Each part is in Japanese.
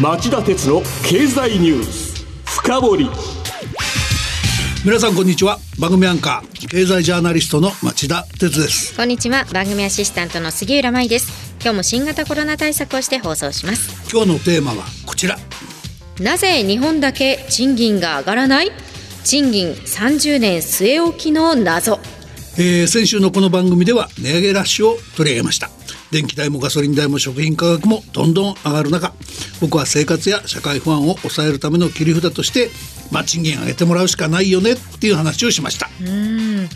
町田鉄の経済ニュース深掘り。皆さんこんにちは。番組アンカー経済ジャーナリストの町田鉄です。こんにちは。番組アシスタントの杉浦舞です。今日も新型コロナ対策をして放送します。今日のテーマはこちら。なぜ日本だけ賃金が上がらない？賃金30年据え置きの謎。えー、先週のこの番組では値上げラッシュを取り上げました電気代もガソリン代も食品価格もどんどん上がる中僕は生活や社会不安を抑えるための切り札としてまあ賃金上げてもらうしかないよねっていう話をしました。うん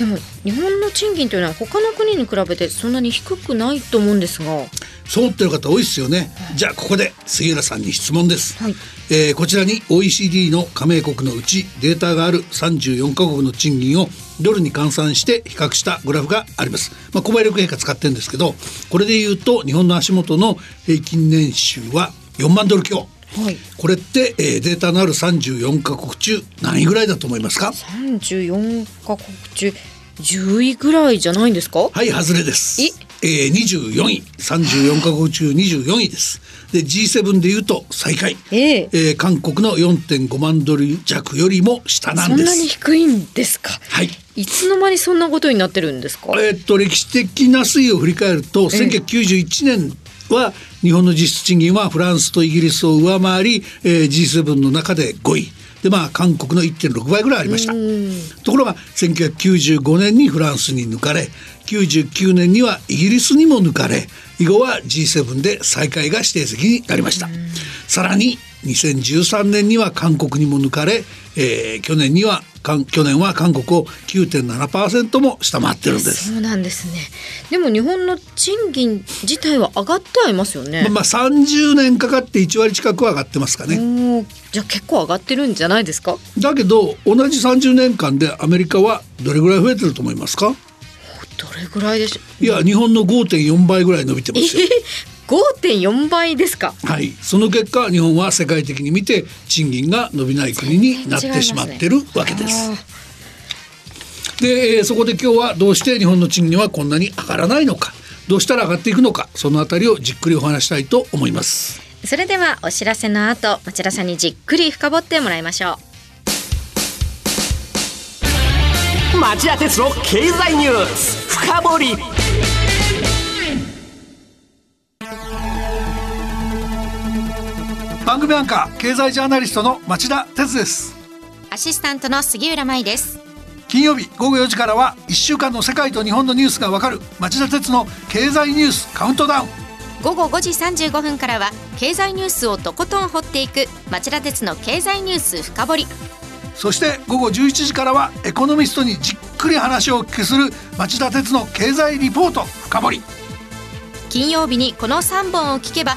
でも日本の賃金というのは他の国に比べてそんなに低くないと思うんですが。そう思ってる方多いですよね、じゃあここで杉浦さんに質問です、はい。えーこちらに OECD の加盟国のうちデータがある34カ国の賃金をドルに換算して比較したグラフがあります、まあ、小林力陛下使ってるんですけどこれで言うと日本の足元の平均年収は4万ドル強はい。これって、えーデータのある34カ国中何位ぐらいだと思いますか？34カ国中10位ぐらいじゃないんですか？はい外れです。ええー、24位。34カ国中24位です。で G7 でいうと最下位。ええ。えー韓国の4.5万ドル弱よりも下なんそんなにです低いんですか？はい。いつの間にそんなことになってるんですか？えーっと歴史的な推移を振り返ると、1991年は日本の実質賃金はフランスとイギリスを上回り、えー G7 の中で5位。でまあ韓国の1.6倍ぐらいありました。ところが1995年にフランスに抜かれ99年にはイギリスにも抜かれ以後は G7 で最下位が指定席になりました。さらに2013年には韓国にも抜かれ、えー去年には韓去年は韓国を9.7%も下回ってるんです。そうなんですね。でも日本の賃金自体は上がってはいますよね、まあ30年かかって1割近くは上がってますかね。じゃあ結構上がってるんじゃないですか？だけど同じ30年間でアメリカはどれぐらい増えてると思いますか？どれぐらいでしょう？いや日本の5.4倍ぐらい伸びてますよ。5.4倍ですか。はい、その結果日本は世界的に見て賃金が伸びない国になってしまってるわけです。で、えーそこで今日はどうして日本の賃金はこんなに上がらないのか。どうしたら上がっていくのか。そのあたりをじっくりお話したいと思います。それではお知らせの後町田さんにじっくり深掘ってもらいましょう。町田鉄の経済ニュース。深掘番組アンカー経済ジャーナリストの町田鉄です。アシスタントの杉浦舞です。金曜日午後4時からは1週間の世界と日本のニュースがわかる町田鉄の経済ニュースカウントダウン。午後5時35分からは経済ニュースをとことん掘っていく町田鉄の経済ニュース深掘り。そして午後11時からはエコノミストにじっくり話をお聞きする町田鉄の経済リポート深掘り。金曜日にこの3本を聞けば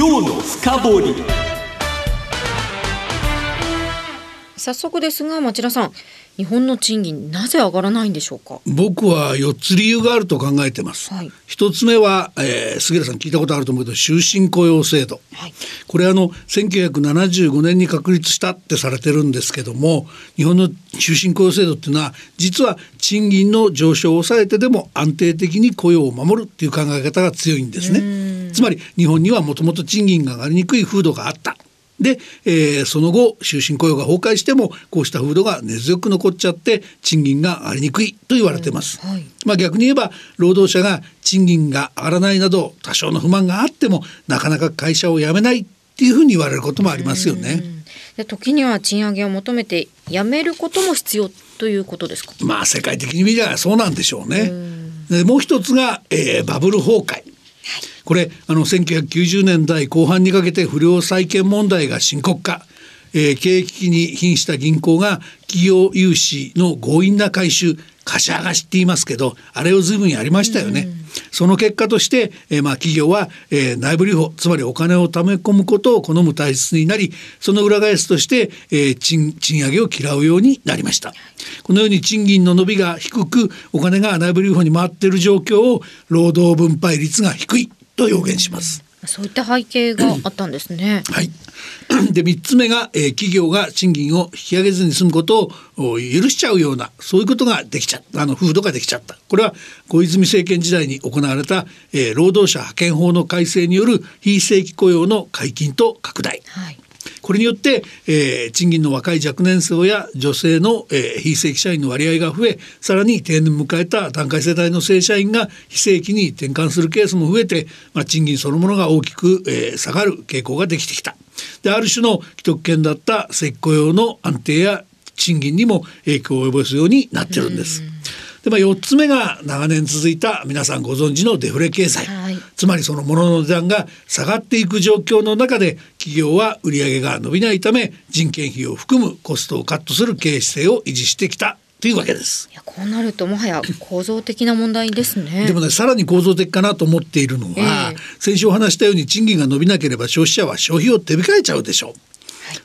今日の深掘り。早速ですが町田さん。日本の賃金なぜ上がらないんでしょうか？僕は4つ理由があると考えてます、はい。一つ目は、えー杉浦さん聞いたことあると思うけど終身雇用制度、はい。これあの1975年に確立したってされてるんですけども日本の終身雇用制度っていうのは実は賃金の上昇を抑えてでも安定的に雇用を守るっていう考え方が強いんですね。つまり日本にはもともと賃金が上がりにくい風土があったで、えーその後終身雇用が崩壊してもこうした風土が根強く残っちゃって賃金が上がりにくいと言われてます。はいまあ、逆に言えば労働者が賃金が上がらないなど多少の不満があってもなかなか会社を辞めないっていうふうに言われることもありますよね。で時には賃上げを求めて辞めることも必要ということですか？まあ世界的に見ればそうなんでしょうね。でもう一つが、えーバブル崩壊。これあの1990年代後半にかけて不良債権問題が深刻化。えー経営危機に瀕した銀行が企業融資の強引な回収貸し上がしって言いますけどあれを随分やりましたよね。その結果として、えーまあ企業は、えー内部留保つまりお金を貯め込むことを好む体質になりその裏返しとして、え賃上げを嫌うようになりましたこのように賃金の伸びが低くお金が内部留保に回っている状況を労働分配率が低いと表現します。そういった背景があったんですね。はい。で3つ目が、えー企業が賃金を引き上げずに済むことをお許しちゃうようなそういうことができちゃったあの風土ができちゃったこれは小泉政権時代に行われた、えー労働者派遣法の改正による非正規雇用の解禁と拡大はい。これによって、えー賃金の若い若年層や女性の、えー非正規社員の割合が増えさらに定年を迎えた団塊世代の正社員が非正規に転換するケースも増えて、まあ、賃金そのものが大きく、えー下がる傾向ができてきた。である種の既得権だった正規雇用の安定や賃金にも影響を及ぼすようになってるんです。でまあ、4つ目が長年続いた皆さんご存知のデフレ経済、はいつまりその物の値段が下がっていく状況の中で企業は売上が伸びないため人件費を含むコストをカットする経営姿勢を維持してきたというわけです。いやこうなるともはや構造的な問題ですね。でもねさらに構造的かなと思っているのは、ええ先週お話したように賃金が伸びなければ消費者は消費を手控えちゃうでしょう。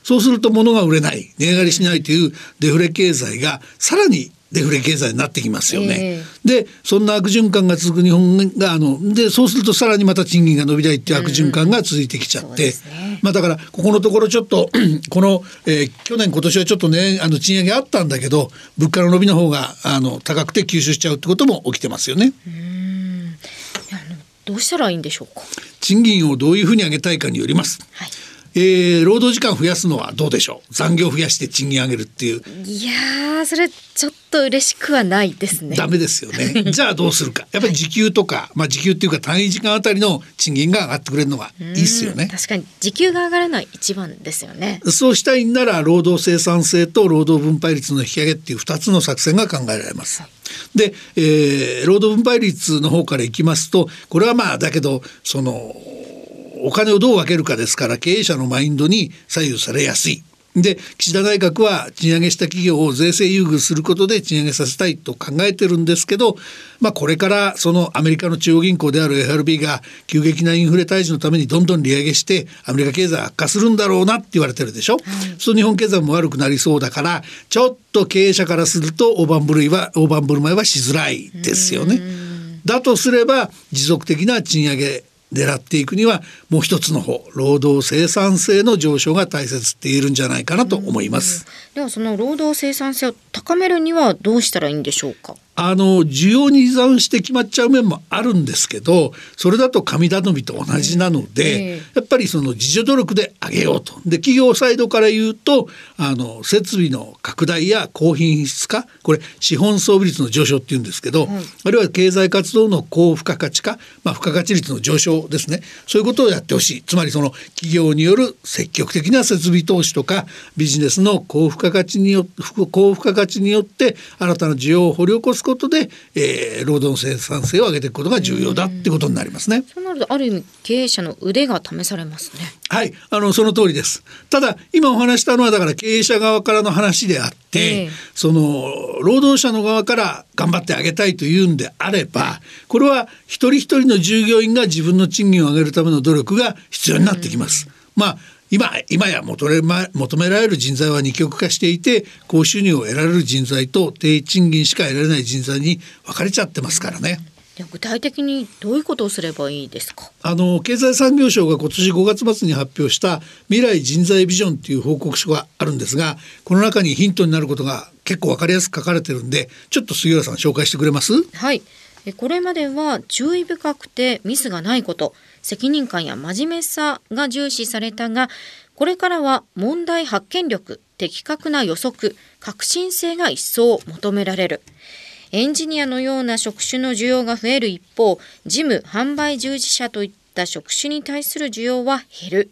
そうすると物が売れない値上がりしないというデフレ経済がさらにデフレ経済になってきますよね。でそんな悪循環が続く日本があのでそうするとさらにまた賃金が伸びないっていう悪循環が続いてきちゃって、そうですねまあだからここのところちょっと この、えー去年今年はちょっとねあの賃上げあったんだけど物価の伸びの方があの高くて吸収しちゃうってことも起きてますよね。いやあのどうしたらいいんでしょうか？賃金をどういうふうに上げたいかによります。はい。えー労働時間増やすのはどうでしょう？残業増やして賃金上げるっていういやーそれちょっと嬉しくはないですね。ダメですよね じゃあどうするかやっぱり時給とか、まあ時給っていうか単位時間あたりの賃金が上がってくれるのがいいっすよねうん確かに時給が上がらない一番ですよね。そうしたいんなら労働生産性と労働分配率の引き上げっていう2つの作戦が考えられます。で、えー労働分配率の方からいきますとこれはまあだけどそのお金をどう分けるかですから経営者のマインドに左右されやすい。で岸田内閣は賃上げした企業を税制優遇することで賃上げさせたいと考えてるんですけど、まあ、これからそのアメリカの中央銀行である FRB が急激なインフレ退治のためにどんどん利上げしてアメリカ経済悪化するんだろうなって言われてるでしょ、そうすると日本経済も悪くなりそうだからちょっと経営者からすると大盤振るいは大盤振る舞いはしづらいですよね。だとすれば持続的な賃上げ狙っていくにはもう一つの方労働生産性の上昇が大切って言えるんじゃないかなと思います。ではその労働生産性を高めるにはどうしたらいいんでしょうか？あの需要に依存して決まっちゃう面もあるんですけどそれだと神頼みと同じなので、ええ。やっぱりその自助努力で上げようと。で企業サイドから言うとあの設備の拡大や高品質化これ資本装備率の上昇っていうんですけど、あるいは経済活動の高付加価値化、まあ、付加価値率の上昇ですね。そういうことをやってほしい。つまりその企業による積極的な設備投資とかビジネスの高付加価値によ高付加価値によって新たな需要を掘り起こすことで、えー労働生産性を上げていくことが重要だってことになりますね。そうなるとある意味経営者の腕が試されますね。はい、あのその通りです。ただ今お話したのはだから経営者側からの話であって、ええその労働者の側から頑張ってあげたいというんであれば、これは一人一人の従業員が自分の賃金を上げるための努力が必要になってきます。まあ今今や求めま求められる人材は二極化していて高収入を得られる人材と低賃金しか得られない人材に分かれちゃってますからね。具体的にどういうことをすればいいですか？あの経済産業省が今年5月末に発表した未来人材ビジョンという報告書があるんですがこの中にヒントになることが結構わかりやすく書かれてるんでちょっと杉浦さん紹介してくれます？はい。これまでは注意深くてミスがないこと、責任感や真面目さが重視されたが、これからは問題発見力、的確な予測、革新性が一層求められる。エンジニアのような職種の需要が増える一方、事務・販売従事者といった職種に対する需要は減る。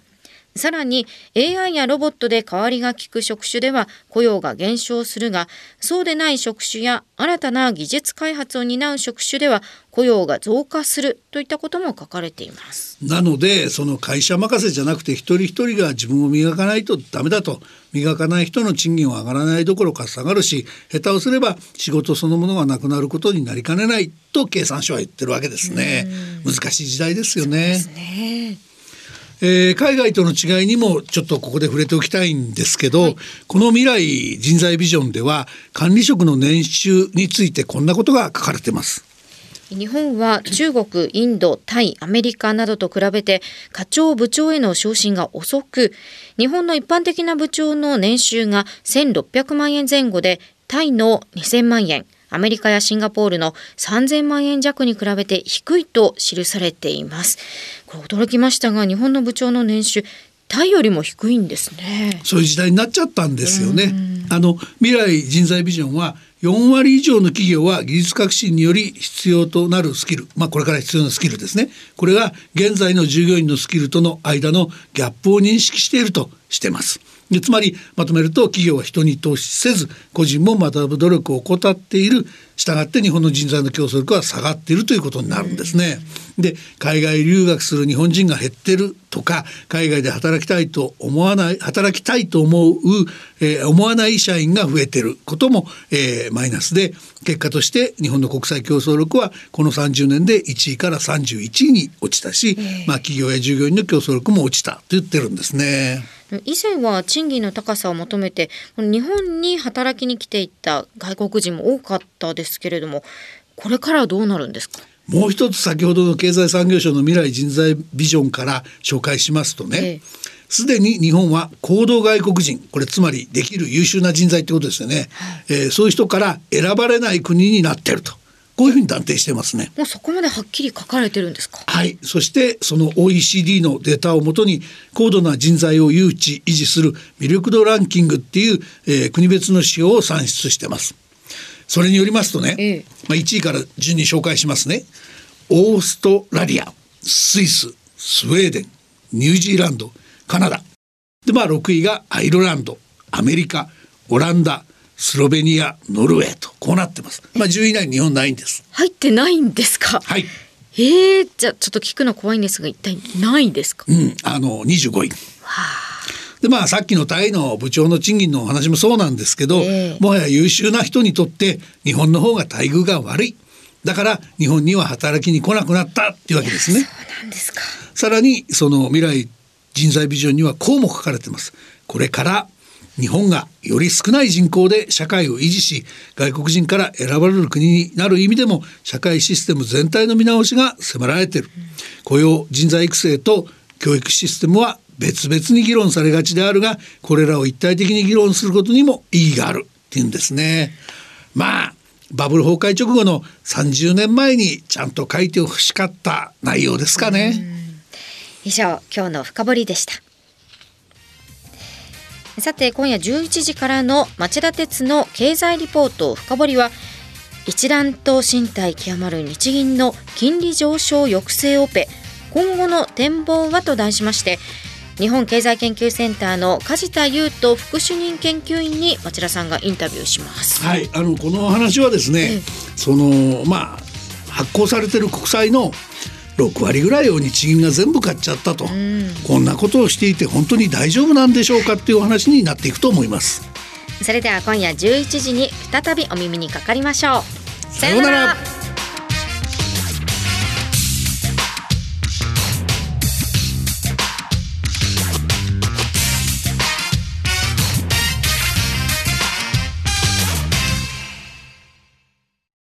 さらに AI やロボットで代わりが利く職種では雇用が減少するがそうでない職種や新たな技術開発を担う職種では雇用が増加するといったことも書かれています。なのでその会社任せじゃなくて一人一人が自分を磨かないとダメだと。磨かない人の賃金は上がらないどころか下がるし下手をすれば仕事そのものがなくなることになりかねないと経産省は言ってるわけですね。難しい時代ですよね。ねえー海外との違いにもちょっとここで触れておきたいんですけど、この未来人材ビジョンでは管理職の年収についてこんなことが書かれてます。日本は中国、インド、タイ、アメリカなどと比べて課長部長への昇進が遅く日本の一般的な部長の年収が1600万円前後でタイの2000万円アメリカやシンガポールの3000万円弱に比べて低いと記されていますこれ驚きましたが日本の部長の年収タイよりも低いんですねそういう時代になっちゃったんですよね。あの未来人材ビジョンは4割以上の企業は技術革新により必要となるスキル、まあこれから必要なスキルですね。これが現在の従業員のスキルとの間のギャップを認識しているとしてます。でつまりまとめると企業は人に投資せず個人も学ぶ努力を怠っているしたがって日本の人材の競争力は下がっているということになるんですね。で海外留学する日本人が減ってるとか海外で働きたいと思わない働きたいと思う、えー思わない社員が増えてることも、えーマイナスで結果として日本の国際競争力はこの30年で1位から31位に落ちたし、まあ、企業や従業員の競争力も落ちたと言ってるんですね。以前は賃金の高さを求めて日本に働きに来ていた外国人も多かったですけれどもこれからはどうなるんですか？もう一つ先ほどの経済産業省の未来人材ビジョンから紹介しますとええ。ねすでに日本は行動外国人これつまりできる優秀な人材ってことですよね、えーそういう人から選ばれない国になってるとこういうふうに断定してますね。もうそこまではっきり書かれてるんですか？はい、そしてその OECD のデータをもとに高度な人材を誘致維持する魅力度ランキングっていう、えー国別の指標を算出してます。それによりますとね、ええまあ、1位から順に紹介しますね。オーストラリア、スイス、スウェーデン、ニュージーランド、カナダ。でまあ6位がアイルランド、アメリカ、オランダ、スロベニア、ノルウェーとこうなってます。まあ10位以内に日本ないんです。入ってないんですか？はい。えー、じゃあちょっと聞くの怖いんですが一体ないんですか、うん、あの25位。でまあさっきのタイの部長の賃金のお話もそうなんですけど、ええもはや優秀な人にとって日本の方が待遇が悪いだから日本には働きに来なくなったっていうわけですね。そうなんですかさらにその未来人材ビジョンにはこうも書かれてます。これから日本がより少ない人口で社会を維持し外国人から選ばれる国になる意味でも社会システム全体の見直しが迫られている、雇用人材育成と教育システムは別々に議論されがちであるがこれらを一体的に議論することにも意義があるっていうんですね。まあバブル崩壊直後の30年前にちゃんと書いてほしかった内容ですかね。以上今日の深掘りでしたさて今夜11時からの町田鉄の経済リポート深掘りは一段と身体極まる日銀の金利上昇抑制オペ今後の展望はと題しまして日本経済研究センターの梶田優斗副主任研究員に町田さんがインタビューします。はい、あのこの話はですね、ええそのまあ発行されてる国債の6割ぐらいを日銀が全部買っちゃったと、こんなことをしていて本当に大丈夫なんでしょうかっていうお話になっていくと思います。それでは今夜11時に再びお耳にかかりましょう。さようなら